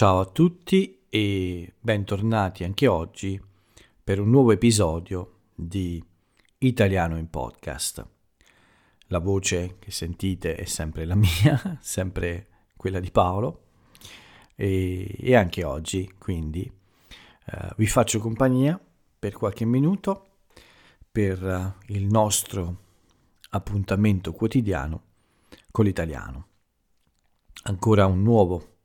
Ciao a tutti e bentornati anche oggi per un nuovo episodio di Italiano in Podcast. La voce che sentite è sempre la mia, sempre quella di Paolo e, e anche oggi quindi eh, vi faccio compagnia per qualche minuto per uh, il nostro appuntamento quotidiano con l'italiano. Ancora un nuovo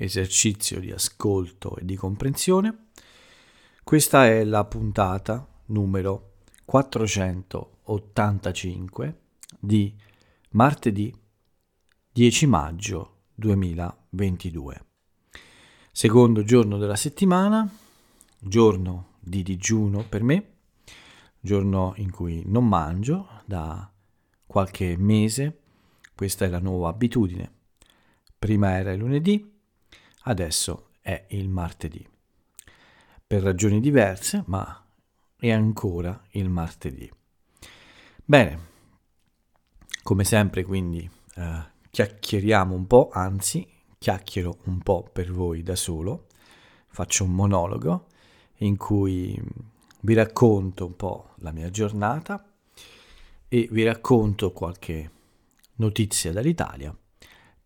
esercizio di ascolto e di comprensione. Questa è la puntata numero 485 di martedì 10 maggio 2022. Secondo giorno della settimana, giorno di digiuno per me, giorno in cui non mangio da qualche mese, questa è la nuova abitudine. Prima era il lunedì, adesso è il martedì. Per ragioni diverse, ma è ancora il martedì. Bene, come sempre quindi eh, chiacchieriamo un po', anzi chiacchiero un po' per voi da solo, faccio un monologo in cui vi racconto un po' la mia giornata e vi racconto qualche notizia dall'Italia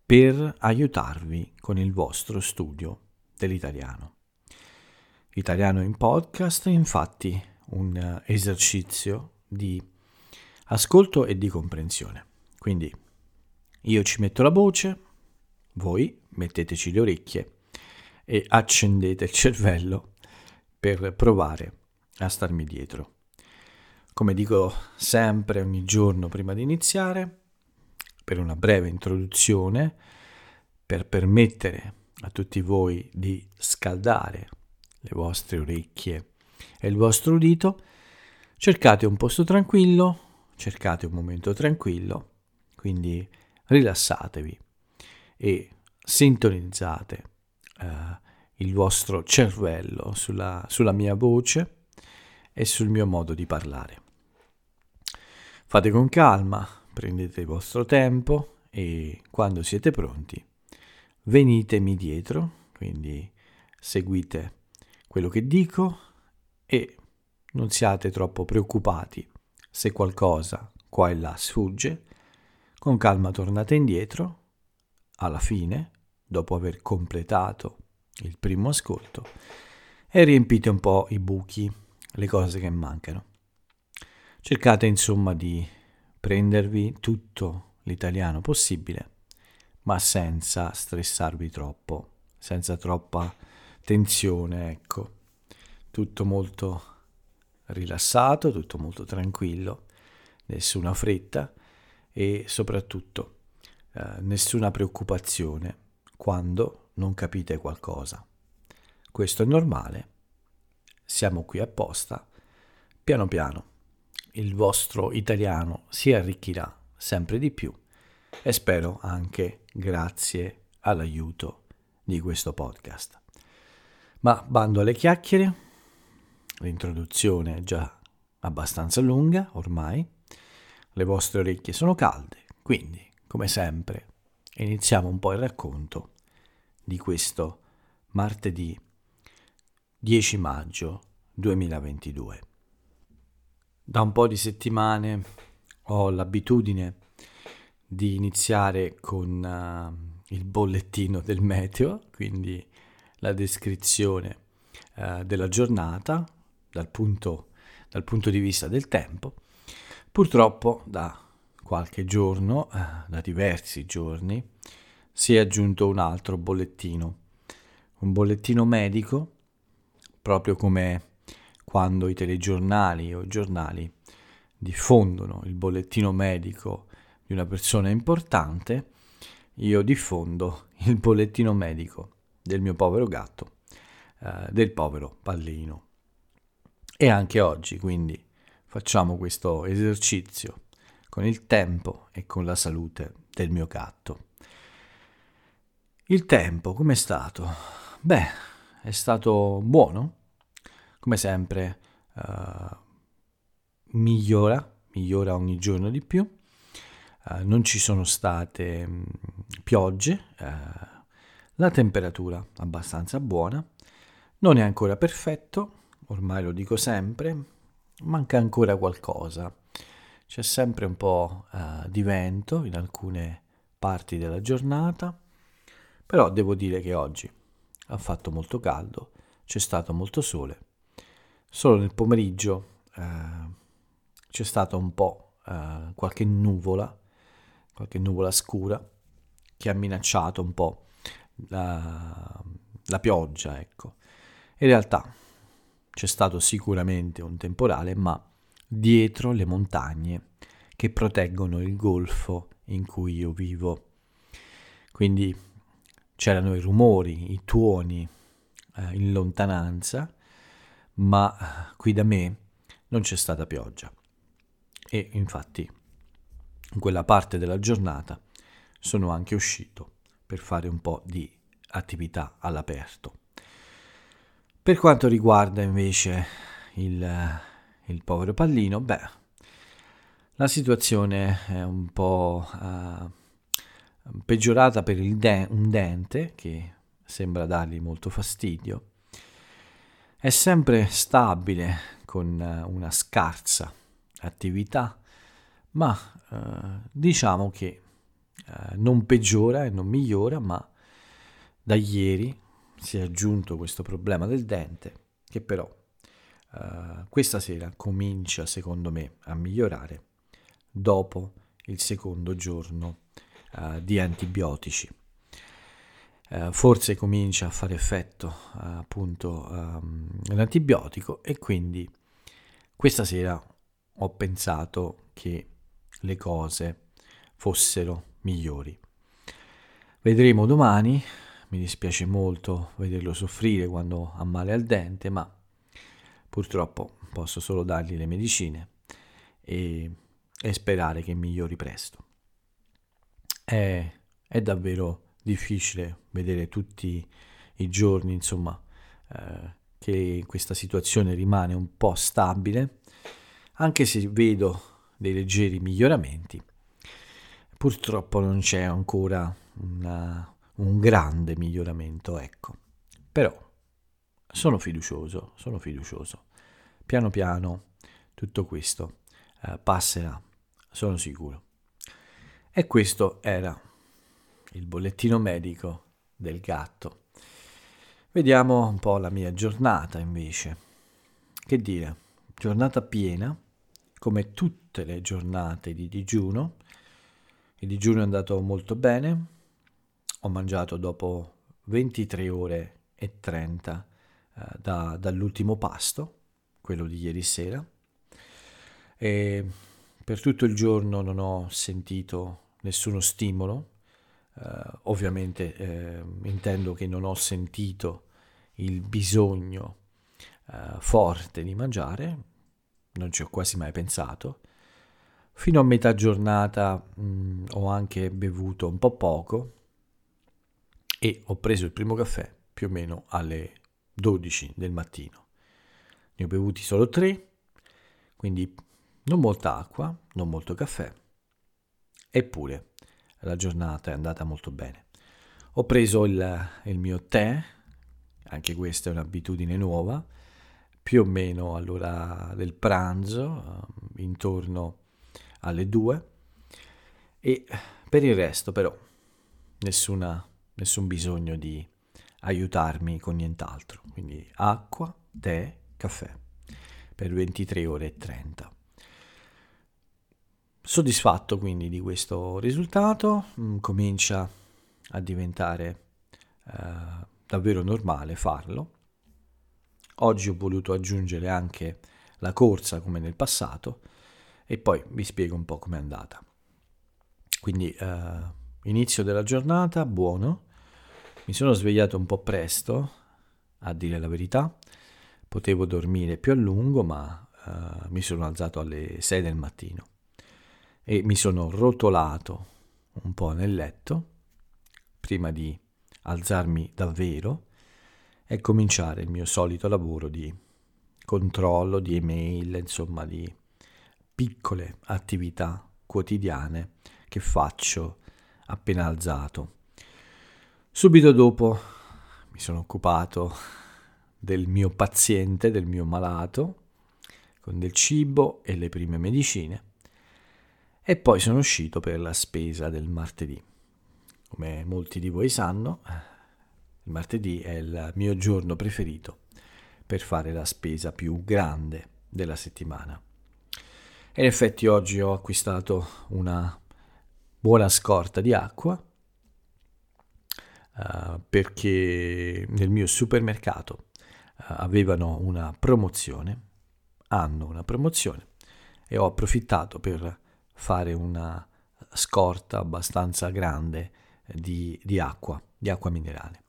per aiutarvi con il vostro studio dell'italiano. Italiano in podcast è infatti un esercizio di ascolto e di comprensione. Quindi io ci metto la voce, voi metteteci le orecchie e accendete il cervello per provare a starmi dietro. Come dico sempre ogni giorno prima di iniziare, per una breve introduzione, per permettere a tutti voi di scaldare le vostre orecchie e il vostro udito, cercate un posto tranquillo, cercate un momento tranquillo, quindi rilassatevi e sintonizzate eh, il vostro cervello sulla, sulla mia voce e sul mio modo di parlare. Fate con calma, prendete il vostro tempo e quando siete pronti venitemi dietro, quindi seguite quello che dico e non siate troppo preoccupati se qualcosa qua e là sfugge, con calma tornate indietro, alla fine, dopo aver completato il primo ascolto, e riempite un po' i buchi, le cose che mancano. Cercate insomma di prendervi tutto l'italiano possibile, ma senza stressarvi troppo, senza troppa tensione, ecco. Tutto molto rilassato, tutto molto tranquillo, nessuna fretta e soprattutto eh, nessuna preoccupazione quando non capite qualcosa. Questo è normale, siamo qui apposta, piano piano il vostro italiano si arricchirà sempre di più e spero anche grazie all'aiuto di questo podcast. Ma bando alle chiacchiere, l'introduzione è già abbastanza lunga ormai, le vostre orecchie sono calde, quindi come sempre iniziamo un po' il racconto di questo martedì 10 maggio 2022. Da un po' di settimane ho l'abitudine di iniziare con uh, il bollettino del meteo, quindi la descrizione uh, della giornata dal punto, dal punto, di vista del tempo. Purtroppo da qualche giorno, uh, da diversi giorni, si è aggiunto un altro bollettino, un bollettino medico, proprio come quando i telegiornali o i giornali diffondono il bollettino medico di una persona importante, io diffondo il bollettino medico del mio povero gatto, eh, del povero pallino. E anche oggi, quindi, facciamo questo esercizio con il tempo e con la salute del mio gatto. Il tempo com'è stato? Beh, è stato buono, come sempre uh, migliora, migliora ogni giorno di più. Uh, non ci sono state mh, mm, piogge, uh, la temperatura abbastanza buona, non è ancora perfetto, ormai lo dico sempre, manca ancora qualcosa. C'è sempre un po' di vento in alcune parti della giornata, però devo dire che oggi ha fatto molto caldo, c'è stato molto sole. Solo nel pomeriggio uh, c'è stata un po' uh, qualche nuvola, qualche nuvola scura che ha minacciato un po' la, la pioggia, ecco. In realtà c'è stato sicuramente un temporale, ma dietro le montagne che proteggono il golfo in cui io vivo. Quindi c'erano i rumori, i tuoni eh, in lontananza, ma qui da me non c'è stata pioggia. E infatti in quella parte della giornata sono anche uscito per fare un po' di attività all'aperto. Per quanto riguarda invece il, il povero pallino, beh, la situazione è un po' uh, peggiorata per de- un dente che sembra dargli molto fastidio. È sempre stabile con uh, una scarsa attività, ma uh, diciamo che non peggiora e non migliora, ma da ieri si è aggiunto questo problema del dente che però uh, questa sera comincia secondo me a migliorare dopo il secondo giorno uh, di antibiotici. Uh, forse comincia a fare effetto appunto um, l'antibiotico e quindi questa sera ho pensato che le cose fossero migliori. Vedremo domani mi dispiace molto vederlo soffrire quando ha male al dente, ma purtroppo posso solo dargli le medicine e, e sperare che migliori presto. È, è, davvero difficile vedere tutti i giorni, insomma, eh, che questa situazione rimane un po' stabile, anche se vedo dei leggeri miglioramenti. Purtroppo non c'è ancora una, un grande miglioramento, ecco. Però sono fiducioso, sono fiducioso. Piano piano tutto questo eh, passerà, sono sicuro. E questo era il bollettino medico del gatto. Vediamo un po' la mia giornata invece. Che dire, giornata piena, come tutte le giornate di digiuno. Il digiuno è andato molto bene, ho mangiato dopo 23 ore e 30 eh, da, dall'ultimo pasto, quello di ieri sera, e per tutto il giorno non ho sentito nessuno stimolo, ovviamente eh, intendo che non ho sentito il bisogno eh, forte di mangiare, non ci ho quasi mai pensato. Fino a metà giornata mh, mm, ho anche bevuto un po' poco, e ho preso il primo caffè più o meno alle 12 del mattino. Ne ho bevuti solo tre, quindi non molta acqua, non molto caffè, eppure la giornata è andata molto bene. Ho preso il, il mio tè, anche questa è un'abitudine nuova, più o meno all'ora del pranzo, intorno alle 2, e per il resto però nessuna nessun bisogno di aiutarmi con nient'altro. Quindi acqua, tè, caffè per 23 ore e 30. Soddisfatto quindi di questo risultato, mm, comincia a diventare eh, davvero normale farlo. Oggi ho voluto aggiungere anche la corsa come nel passato e poi vi spiego un po' com'è andata. Quindi eh, Inizio della giornata, buono. Mi sono svegliato un po' presto, a dire la verità. Potevo dormire più a lungo, ma uh, mi sono alzato alle 6 del mattino e mi sono rotolato un po' nel letto prima di alzarmi davvero e cominciare il mio solito lavoro di controllo di email, insomma di piccole attività quotidiane che faccio appena alzato. Subito dopo mi sono occupato del mio paziente, del mio malato, con del cibo e le prime medicine e poi sono uscito per la spesa del martedì. Come molti di voi sanno, il martedì è il mio giorno preferito per fare la spesa più grande della settimana. E in effetti oggi ho acquistato una buona scorta di acqua uh, perché nel mio supermercato uh, avevano una promozione, hanno una promozione e ho approfittato per fare una scorta abbastanza grande di, di acqua, di acqua minerale.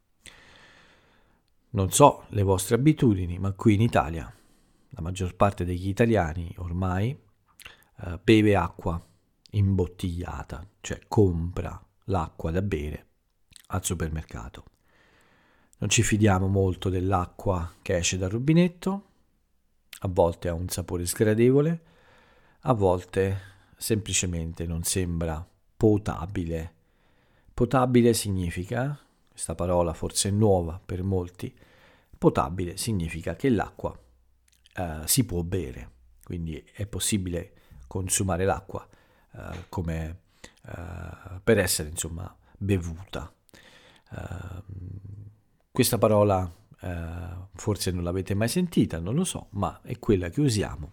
Non so le vostre abitudini, ma qui in Italia la maggior parte degli italiani ormai eh, beve acqua imbottigliata, cioè compra l'acqua da bere al supermercato. Non ci fidiamo molto dell'acqua che esce dal rubinetto, a volte ha un sapore sgradevole, a volte semplicemente non sembra potabile. Potabile significa, questa parola forse è nuova per molti, potabile significa che l'acqua eh, si può bere, quindi è possibile consumare l'acqua eh, come, eh, per essere insomma bevuta. Ehm, questa parola eh, forse non l'avete mai sentita, non lo so, ma è quella che usiamo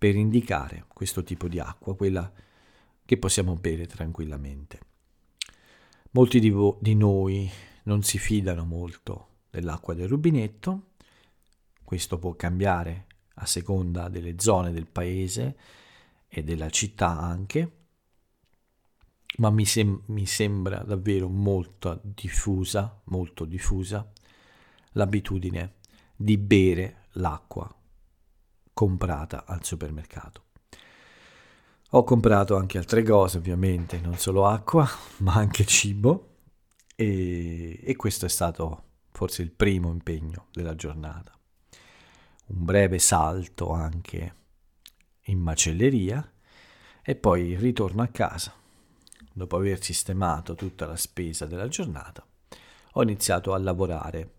per indicare questo tipo di acqua, quella che possiamo bere tranquillamente. Molti di, vo- di noi non si fidano molto dell'acqua del rubinetto, questo può cambiare a seconda delle zone del paese e della città anche, ma mi, sem- mi sembra davvero molto diffusa, molto diffusa l'abitudine di bere l'acqua comprata al supermercato. Ho comprato anche altre cose, ovviamente, non solo acqua, ma anche cibo e, e questo è stato forse il primo impegno della giornata. Un breve salto anche in macelleria e poi ritorno a casa. Dopo aver sistemato tutta la spesa della giornata, ho iniziato a lavorare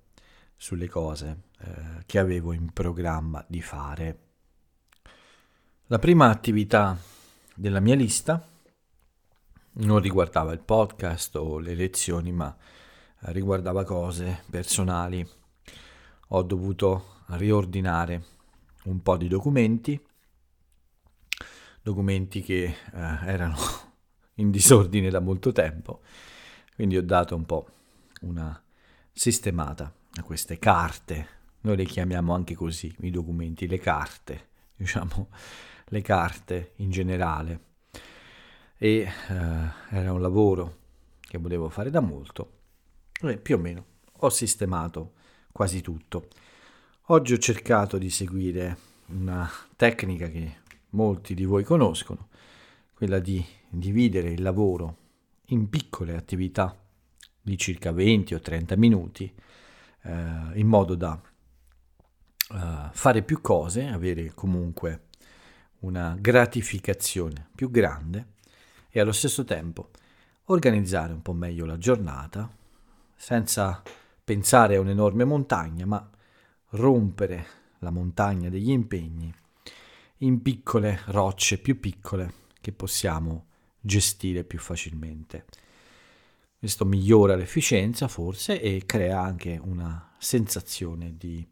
sulle cose eh, che avevo in programma di fare la prima attività della mia lista non riguardava il podcast o le lezioni, ma riguardava cose personali. Ho dovuto riordinare un po' di documenti, documenti che eh, erano in disordine da molto tempo, quindi ho dato un po' una sistemata a queste carte. Noi le chiamiamo anche così, i documenti, le carte, diciamo le carte in generale e eh, era un lavoro che volevo fare da molto e più o meno ho sistemato quasi tutto. Oggi ho cercato di seguire una tecnica che molti di voi conoscono, quella di dividere il lavoro in piccole attività di circa 20 o 30 minuti eh, in modo da uh, fare più cose, avere comunque una gratificazione più grande e allo stesso tempo organizzare un po' meglio la giornata senza pensare a un'enorme montagna, ma rompere la montagna degli impegni in piccole rocce più piccole che possiamo gestire più facilmente. Questo migliora l'efficienza forse e crea anche una sensazione di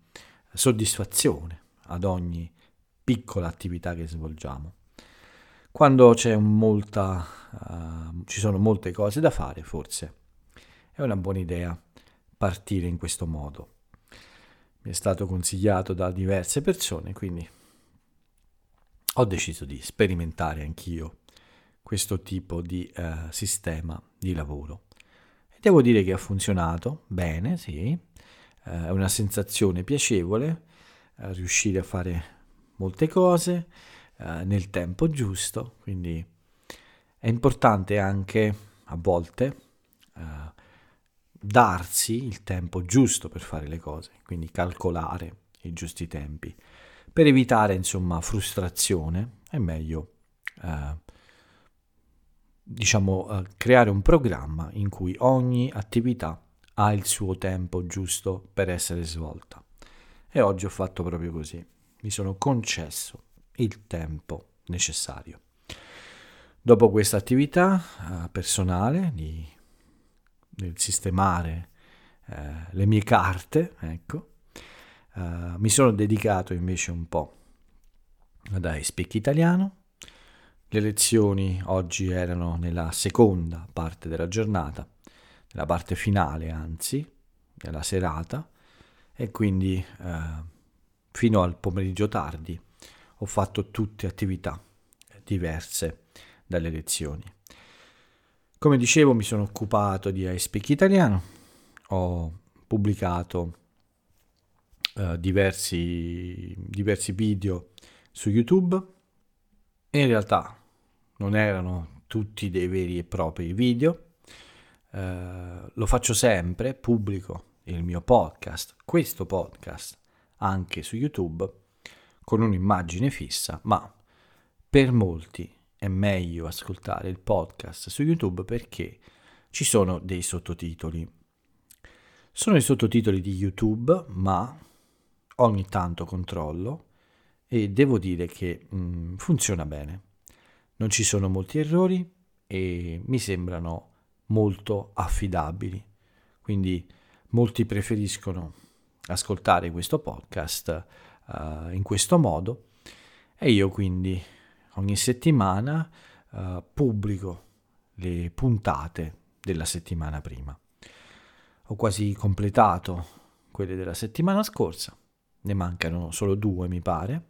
soddisfazione ad ogni piccola attività che svolgiamo. Quando c'è molta, uh, ci sono molte cose da fare, forse è una buona idea partire in questo modo. Mi è stato consigliato da diverse persone, quindi ho deciso di sperimentare anch'io questo tipo di uh, sistema di lavoro. E devo dire che ha funzionato bene, sì, uh, è una sensazione piacevole riuscire a fare molte cose eh, nel tempo giusto, quindi è importante anche a volte eh, darsi il tempo giusto per fare le cose, quindi calcolare i giusti tempi. Per evitare insomma frustrazione è meglio eh, diciamo eh, creare un programma in cui ogni attività ha il suo tempo giusto per essere svolta. E oggi ho fatto proprio così. Mi sono concesso il tempo necessario. Dopo questa attività uh, personale di, di sistemare uh, le mie carte, ecco, uh, mi sono dedicato invece un po' ad iSpeak italiano. Le lezioni oggi erano nella seconda parte della giornata, nella parte finale anzi, della serata, e quindi fino al pomeriggio tardi ho fatto tutte attività diverse dalle lezioni. Come dicevo mi sono occupato di iSpeak italiano, ho pubblicato uh, diversi, diversi video su YouTube in realtà non erano tutti dei veri e propri video, uh, lo faccio sempre, pubblico il mio podcast, questo podcast anche su YouTube con un'immagine fissa, ma per molti è meglio ascoltare il podcast su YouTube perché ci sono dei sottotitoli. Sono i sottotitoli di YouTube, ma ogni tanto controllo e devo dire che mh, mm, funziona bene. Non ci sono molti errori e mi sembrano molto affidabili. Quindi molti preferiscono ascoltare questo podcast uh, in questo modo e io quindi ogni settimana uh, pubblico le puntate della settimana prima. Ho quasi completato quelle della settimana scorsa, ne mancano solo due mi pare.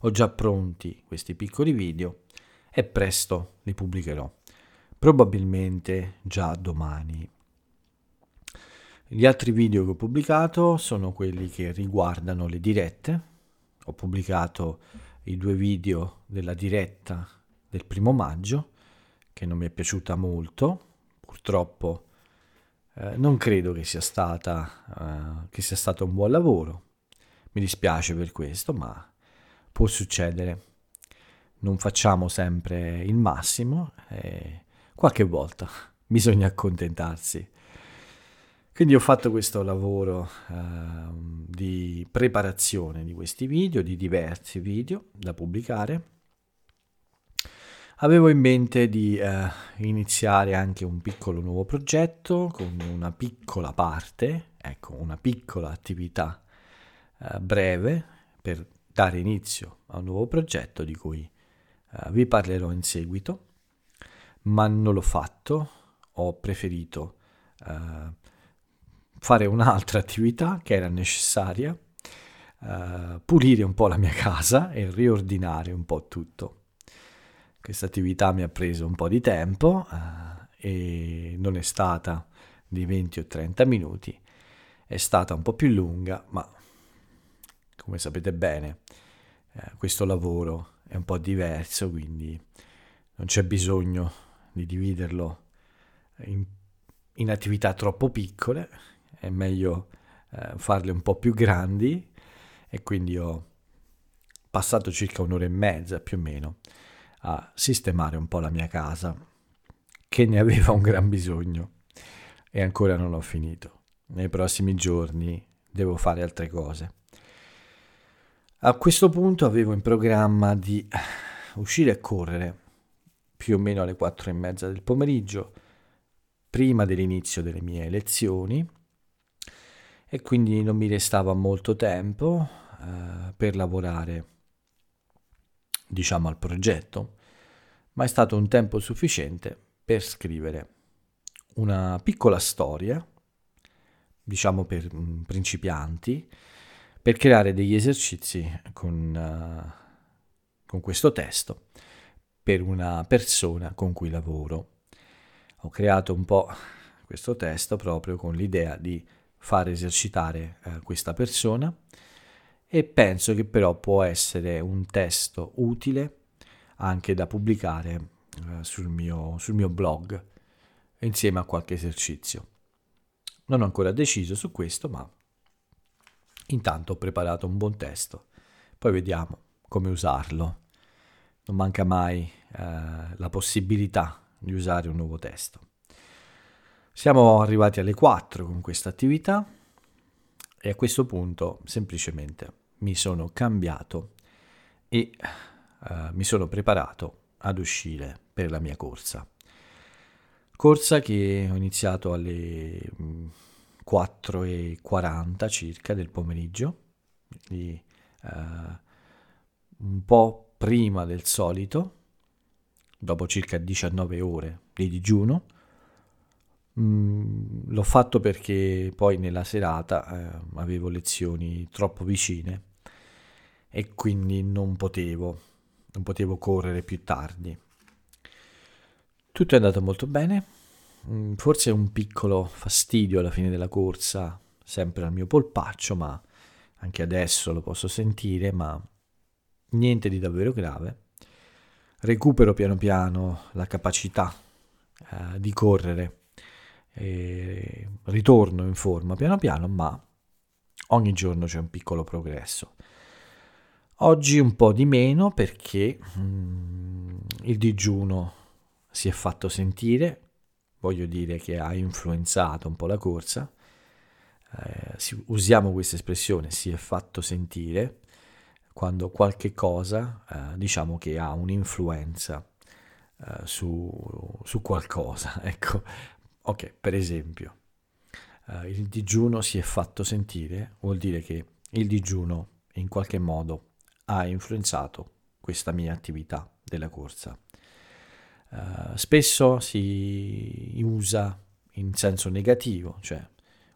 Ho già pronti questi piccoli video e presto li pubblicherò, probabilmente già domani gli altri video che ho pubblicato sono quelli che riguardano le dirette. Ho pubblicato i due video della diretta del primo maggio, che non mi è piaciuta molto. Purtroppo eh, non credo che sia, stata, eh, che sia stato un buon lavoro. Mi dispiace per questo, ma può succedere. Non facciamo sempre il massimo e qualche volta bisogna accontentarsi. Quindi ho fatto questo lavoro uh, di preparazione di questi video, di diversi video da pubblicare. Avevo in mente di uh, iniziare anche un piccolo nuovo progetto con una piccola parte, ecco, una piccola attività uh, breve per dare inizio a un nuovo progetto di cui vi parlerò in seguito, ma non l'ho fatto, ho preferito fare un'altra attività che era necessaria, uh, pulire un po' la mia casa e riordinare un po' tutto. Questa attività mi ha preso un po' di tempo uh, e non è stata di 20 o 30 minuti, è stata un po' più lunga, ma come sapete bene uh, questo lavoro è un po' diverso, quindi non c'è bisogno di dividerlo in, in attività troppo piccole, è meglio eh, farle un po' più grandi e quindi ho passato circa un'ora e mezza più o meno a sistemare un po' la mia casa che ne aveva un gran bisogno e ancora non ho finito. Nei prossimi giorni devo fare altre cose. A questo punto avevo in programma di uscire a correre più o meno alle quattro e mezza del pomeriggio, prima dell'inizio delle mie lezioni, e quindi non mi restava molto tempo eh, per lavorare diciamo al progetto ma è stato un tempo sufficiente per scrivere una piccola storia diciamo per um, principianti per creare degli esercizi con, uh, con questo testo per una persona con cui lavoro. Ho creato un po' questo testo proprio con l'idea di far esercitare eh, questa persona e penso che però può essere un testo utile anche da pubblicare eh, sul, mio, sul mio blog insieme a qualche esercizio. Non ho ancora deciso su questo, ma intanto ho preparato un buon testo. Poi vediamo come usarlo. Non manca mai eh, la possibilità di usare un nuovo testo. Siamo arrivati alle 4 con questa attività e a questo punto semplicemente mi sono cambiato e uh, mi sono preparato ad uscire per la mia corsa. Corsa che ho iniziato alle 4.40 mm, circa del pomeriggio, quindi uh, un po' prima del solito, dopo circa 19 ore di digiuno. Mm, l'ho fatto perché poi nella serata eh, avevo lezioni troppo vicine e quindi non potevo, non potevo correre più tardi. Tutto è andato molto bene, mm, forse un piccolo fastidio alla fine della corsa, sempre al mio polpaccio, ma anche adesso lo posso sentire, ma niente di davvero grave. Recupero piano piano la capacità eh, di correre, e ritorno in forma piano piano, ma ogni giorno c'è un piccolo progresso. Oggi un po' di meno perché mm, il digiuno si è fatto sentire, voglio dire che ha influenzato un po' la corsa, eh, si, usiamo questa espressione, si è fatto sentire, quando qualche cosa eh, diciamo che ha un'influenza eh, su, su, qualcosa. Ecco, ok, per esempio, eh, il digiuno si è fatto sentire, vuol dire che il digiuno in qualche modo ha influenzato questa mia attività della corsa. Uh, spesso si usa in senso negativo, cioè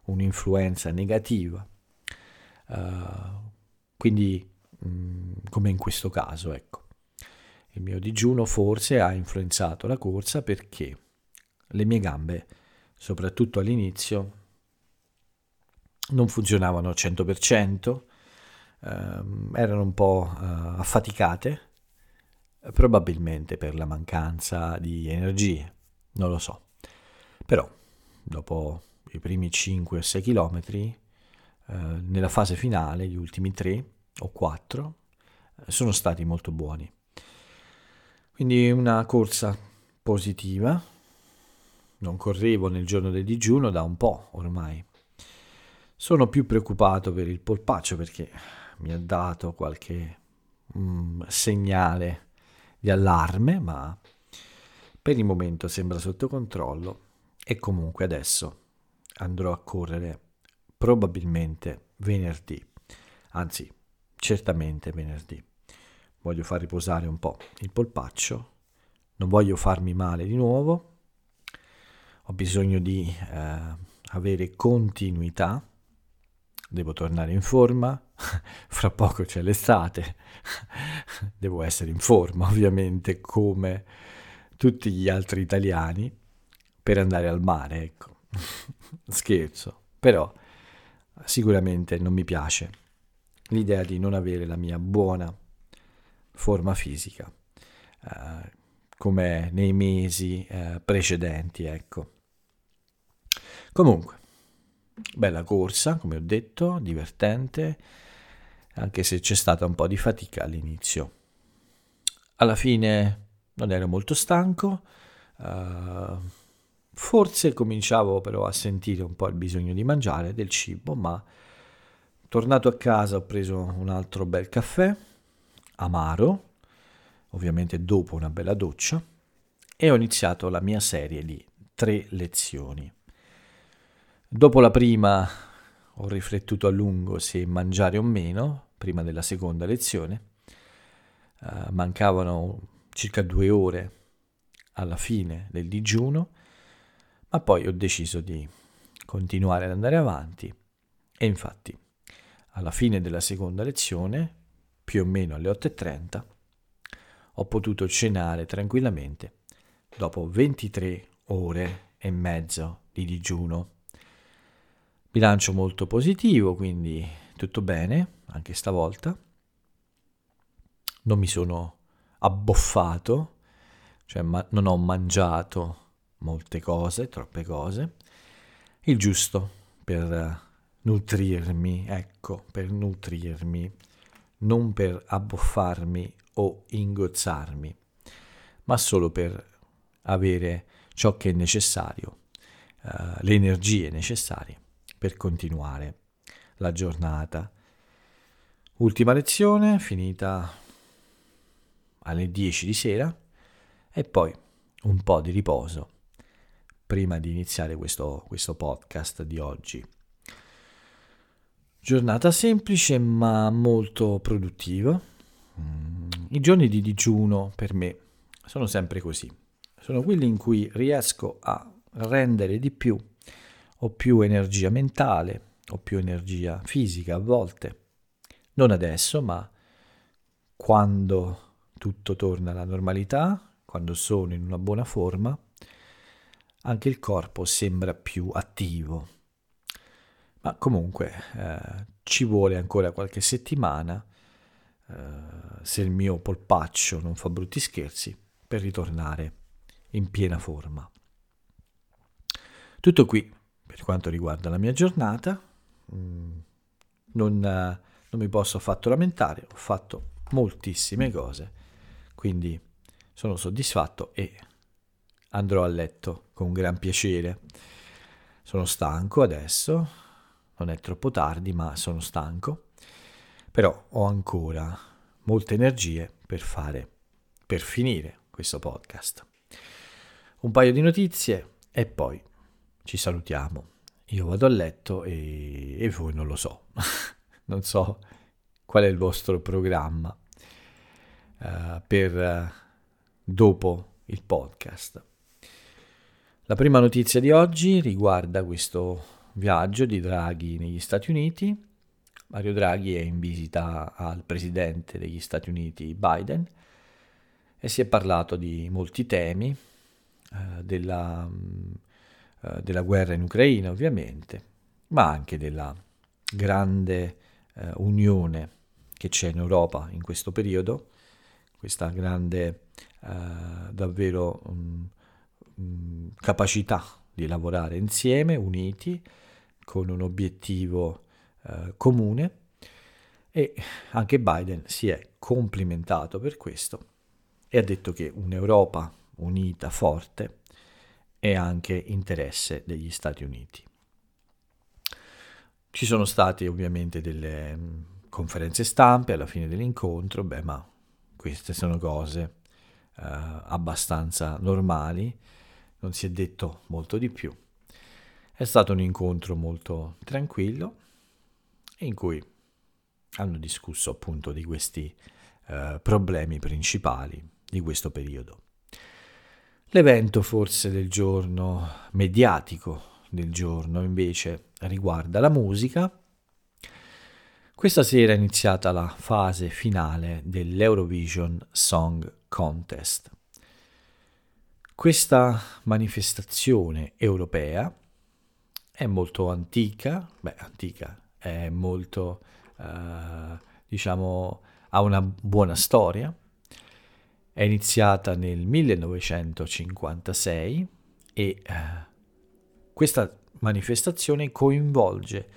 un'influenza negativa. Uh, quindi, mh, mm, come in questo caso, ecco. Il mio digiuno forse ha influenzato la corsa perché le mie gambe, soprattutto all'inizio, non funzionavano al 100%, ehm, erano un po' eh, affaticate, probabilmente per la mancanza di energie, non lo so. Però dopo i primi 5 o 6 km, eh, nella fase finale, gli ultimi 3 o 4, eh, sono stati molto buoni. Quindi una corsa positiva, non correvo nel giorno del digiuno da un po' ormai. Sono più preoccupato per il polpaccio perché mi ha dato qualche mm, segnale di allarme, ma per il momento sembra sotto controllo e comunque adesso andrò a correre probabilmente venerdì, anzi certamente venerdì. Voglio far riposare un po' il polpaccio, non voglio farmi male di nuovo, ho bisogno di eh, avere continuità devo tornare in forma, fra poco c'è l'estate, devo essere in forma ovviamente come tutti gli altri italiani per andare al mare, ecco. Scherzo, però sicuramente non mi piace l'idea di non avere la mia buona forma fisica eh, come nei mesi eh, precedenti, ecco. Comunque, Bella corsa, come ho detto, divertente, anche se c'è stata un po' di fatica all'inizio. Alla fine non ero molto stanco, uh, forse cominciavo però a sentire un po' il bisogno di mangiare del cibo, ma tornato a casa ho preso un altro bel caffè, amaro, ovviamente dopo una bella doccia, e ho iniziato la mia serie di tre lezioni. Dopo la prima ho riflettuto a lungo se mangiare o meno, prima della seconda lezione. Uh, mancavano circa due ore alla fine del digiuno, ma poi ho deciso di continuare ad andare avanti e infatti alla fine della seconda lezione, più o meno alle 8.30, ho potuto cenare tranquillamente dopo 23 ore e mezzo di digiuno. Bilancio molto positivo, quindi tutto bene anche stavolta. Non mi sono abboffato, cioè ma- non ho mangiato molte cose, troppe cose, il giusto per nutrirmi, ecco, per nutrirmi, non per abboffarmi o ingozzarmi, ma solo per avere ciò che è necessario le energie necessarie per continuare la giornata. Ultima lezione finita alle 10 di sera e poi un po' di riposo prima di iniziare questo, questo podcast di oggi. Giornata semplice ma molto produttiva. Mm, I giorni di digiuno per me sono sempre così. Sono quelli in cui riesco a rendere di più, ho più energia mentale, ho più energia fisica a volte. Non adesso, ma quando tutto torna alla normalità, quando sono in una buona forma, anche il corpo sembra più attivo. Ma comunque eh, ci vuole ancora qualche settimana, eh, se il mio polpaccio non fa brutti scherzi, per ritornare in piena forma. Tutto qui per quanto riguarda la mia giornata. Mm, non, eh, non mi posso affatto lamentare, ho fatto moltissime cose, quindi sono soddisfatto e andrò a letto con gran piacere. Sono stanco adesso, non è troppo tardi, ma sono stanco, però ho ancora molte energie per fare, per finire questo podcast. Un paio di notizie e poi ci salutiamo. Io vado a letto e, e voi non lo so. non so qual è il vostro programma uh, per uh, dopo il podcast. La prima notizia di oggi riguarda questo viaggio di Draghi negli Stati Uniti. Mario Draghi è in visita al presidente degli Stati Uniti Biden e si è parlato di molti temi, eh, della, eh, della, guerra in Ucraina ovviamente, ma anche della grande eh, unione che c'è in Europa in questo periodo, questa grande eh, davvero um, mh, capacità di lavorare insieme, uniti, con un obiettivo eh, comune. E anche Biden si è complimentato per questo e ha detto che un'Europa unita, forte, è anche interesse degli Stati Uniti. Ci sono state ovviamente delle conferenze stampe alla fine dell'incontro, beh, ma queste sono cose eh, abbastanza normali non si è detto molto di più. È stato un incontro molto tranquillo in cui hanno discusso appunto di questi eh, problemi principali di questo periodo. L'evento forse del giorno, mediatico del giorno invece, riguarda la musica. Questa sera è iniziata la fase finale dell'Eurovision Song Contest. Questa manifestazione europea è molto antica, beh antica, è molto, eh, diciamo, ha una buona storia. È iniziata nel 1956 e eh, questa manifestazione coinvolge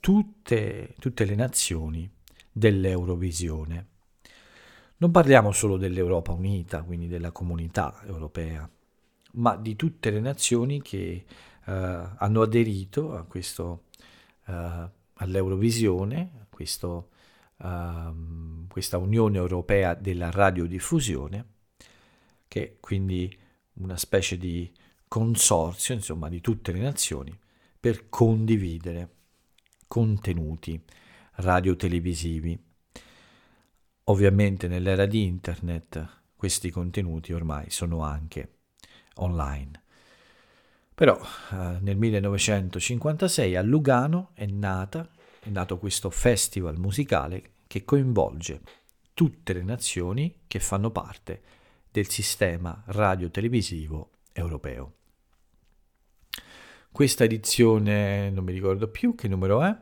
tutte, tutte le nazioni dell'Eurovisione. Non parliamo solo dell'Europa unita, quindi della comunità europea, ma di tutte le nazioni che uh, hanno aderito questo, uh, all'Eurovisione, a questo, uh, questa Unione Europea della radiodiffusione, che è quindi una specie di consorzio, insomma, di tutte le nazioni per condividere contenuti radiotelevisivi. Ovviamente nell'era di internet questi contenuti ormai sono anche online. Però eh, nel 1956 a Lugano è, nata, è nato questo festival musicale che coinvolge tutte le nazioni che fanno parte del sistema radio-televisivo europeo. Questa edizione, non mi ricordo più che numero è,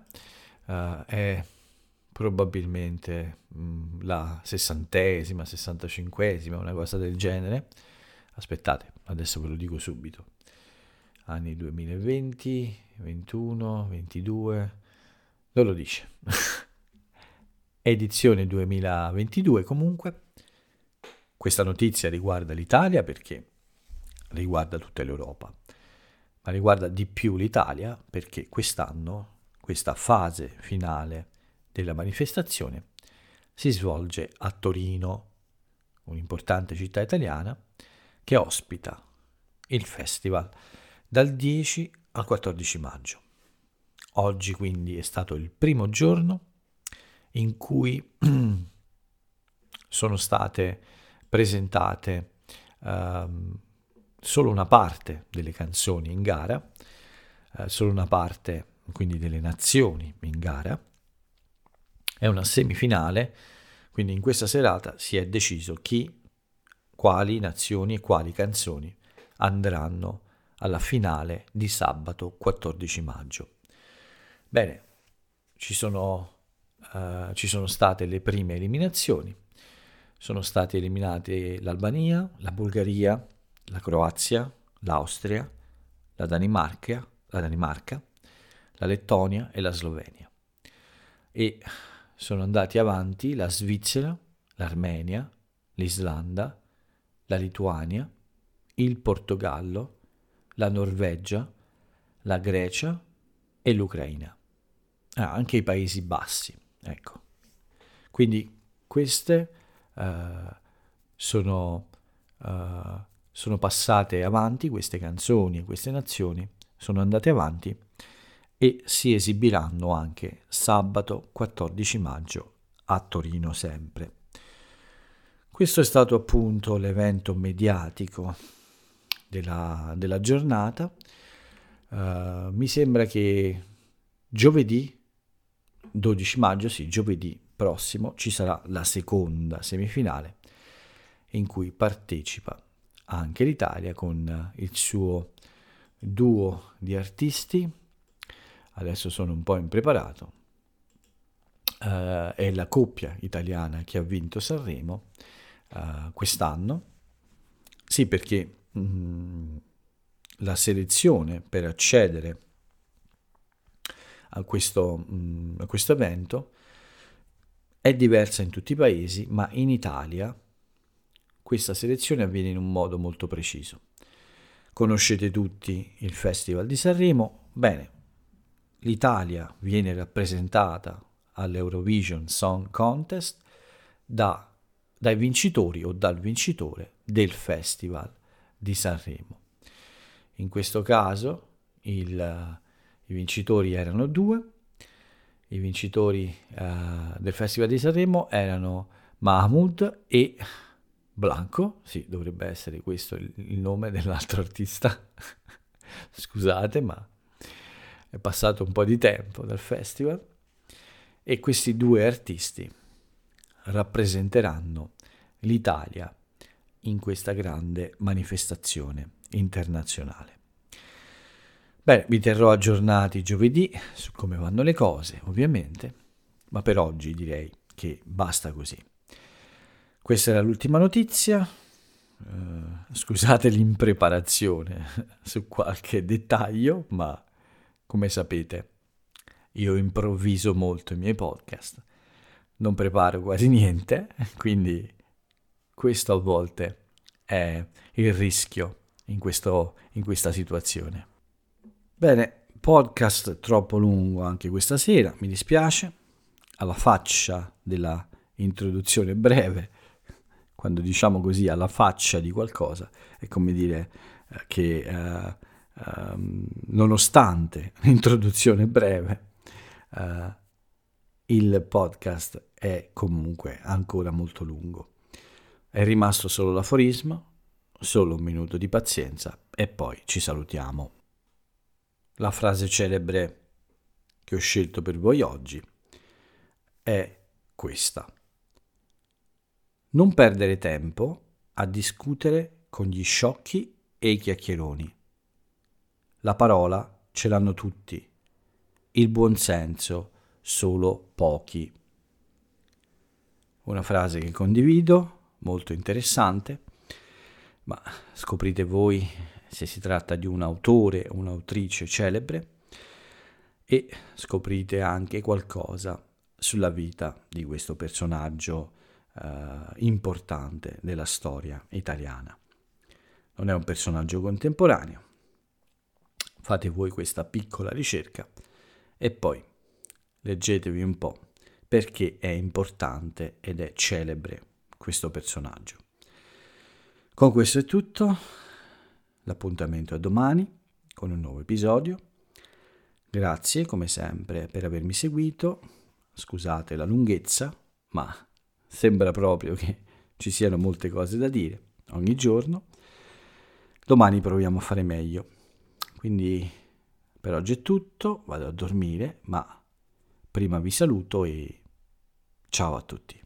uh, è probabilmente mh, mm, la sessantesima, sessantacinquesima, una cosa del genere. Aspettate, adesso ve lo dico subito. Anni 2020, 21, 22, non lo dice. Edizione 2022 comunque. Questa notizia riguarda l'Italia perché riguarda tutta l'Europa. ma riguarda di più l'Italia perché quest'anno, questa fase finale della manifestazione, si svolge a Torino, un'importante città italiana, che ospita il festival dal 10 al 14 maggio. Oggi quindi è stato il primo giorno in cui sono state presentate um, solo una parte delle canzoni in gara, uh, solo una parte quindi delle nazioni in gara. È una semifinale, quindi in questa serata si è deciso chi, quali nazioni e quali canzoni andranno alla finale di sabato 14 maggio. Bene, ci sono, uh, ci sono state le prime eliminazioni, sono state eliminate l'Albania, la Bulgaria, la Croazia, l'Austria, la Danimarca, la Danimarca, la Lettonia e la Slovenia. E sono andati avanti la Svizzera, l'Armenia, l'Islanda, la Lituania, il Portogallo, la Norvegia, la Grecia e l'Ucraina ah, anche i Paesi Bassi. Ecco. Quindi queste uh, sono, uh, sono passate avanti, queste canzoni queste nazioni sono andate avanti e si esibiranno anche sabato 14 maggio a Torino sempre. Questo è stato appunto l'evento mediatico della, della giornata. Uh, mi sembra che giovedì 12 maggio, sì, giovedì prossimo, ci sarà la seconda semifinale in cui partecipa anche l'Italia con il suo duo di artisti. Adesso sono un po' impreparato. Uh, è la coppia italiana che ha vinto Sanremo uh, quest'anno. Sì, perché mh, mm, la selezione per accedere a questo, mm, a questo evento è diversa in tutti i paesi, ma in Italia questa selezione avviene in un modo molto preciso. Conoscete tutti il Festival di Sanremo? Bene, l'Italia viene rappresentata all'Eurovision Song Contest da, dai vincitori o dal vincitore del Festival di Sanremo. In questo caso il i vincitori erano due, i vincitori uh, del Festival di Sanremo erano Mahmoud e Blanco, sì, dovrebbe essere questo il nome dell'altro artista, scusate, ma è passato un po' di tempo dal festival. E questi due artisti rappresenteranno l'Italia in questa grande manifestazione internazionale. Bene, vi terrò aggiornati giovedì su come vanno le cose, ovviamente, ma per oggi direi che basta così. Questa era l'ultima notizia. Uh, scusate l'impreparazione su qualche dettaglio, ma come sapete io improvviso molto i miei podcast, non preparo quasi niente, quindi questo a volte è il rischio in, questo, in questa situazione. Bene, podcast troppo lungo anche questa sera, mi dispiace. Alla faccia della introduzione breve, quando diciamo così alla faccia di qualcosa, è come dire eh, che eh, eh, nonostante l'introduzione breve, eh, il podcast è comunque ancora molto lungo. È rimasto solo l'aforisma, solo un minuto di pazienza e poi ci salutiamo. La frase celebre che ho scelto per voi oggi è questa. Non perdere tempo a discutere con gli sciocchi e i chiacchieroni. La parola ce l'hanno tutti, il buonsenso solo pochi. Una frase che condivido, molto interessante, ma scoprite voi se si tratta di un autore o un'autrice celebre e scoprite anche qualcosa sulla vita di questo personaggio eh, importante della storia italiana. Non è un personaggio contemporaneo, fate voi questa piccola ricerca e poi leggetevi un po' perché è importante ed è celebre questo personaggio. Con questo è tutto, l'appuntamento è domani con un nuovo episodio. Grazie come sempre per avermi seguito, scusate la lunghezza, ma sembra proprio che ci siano molte cose da dire ogni giorno. Domani proviamo a fare meglio. Quindi per oggi è tutto, vado a dormire, ma prima vi saluto e ciao a tutti.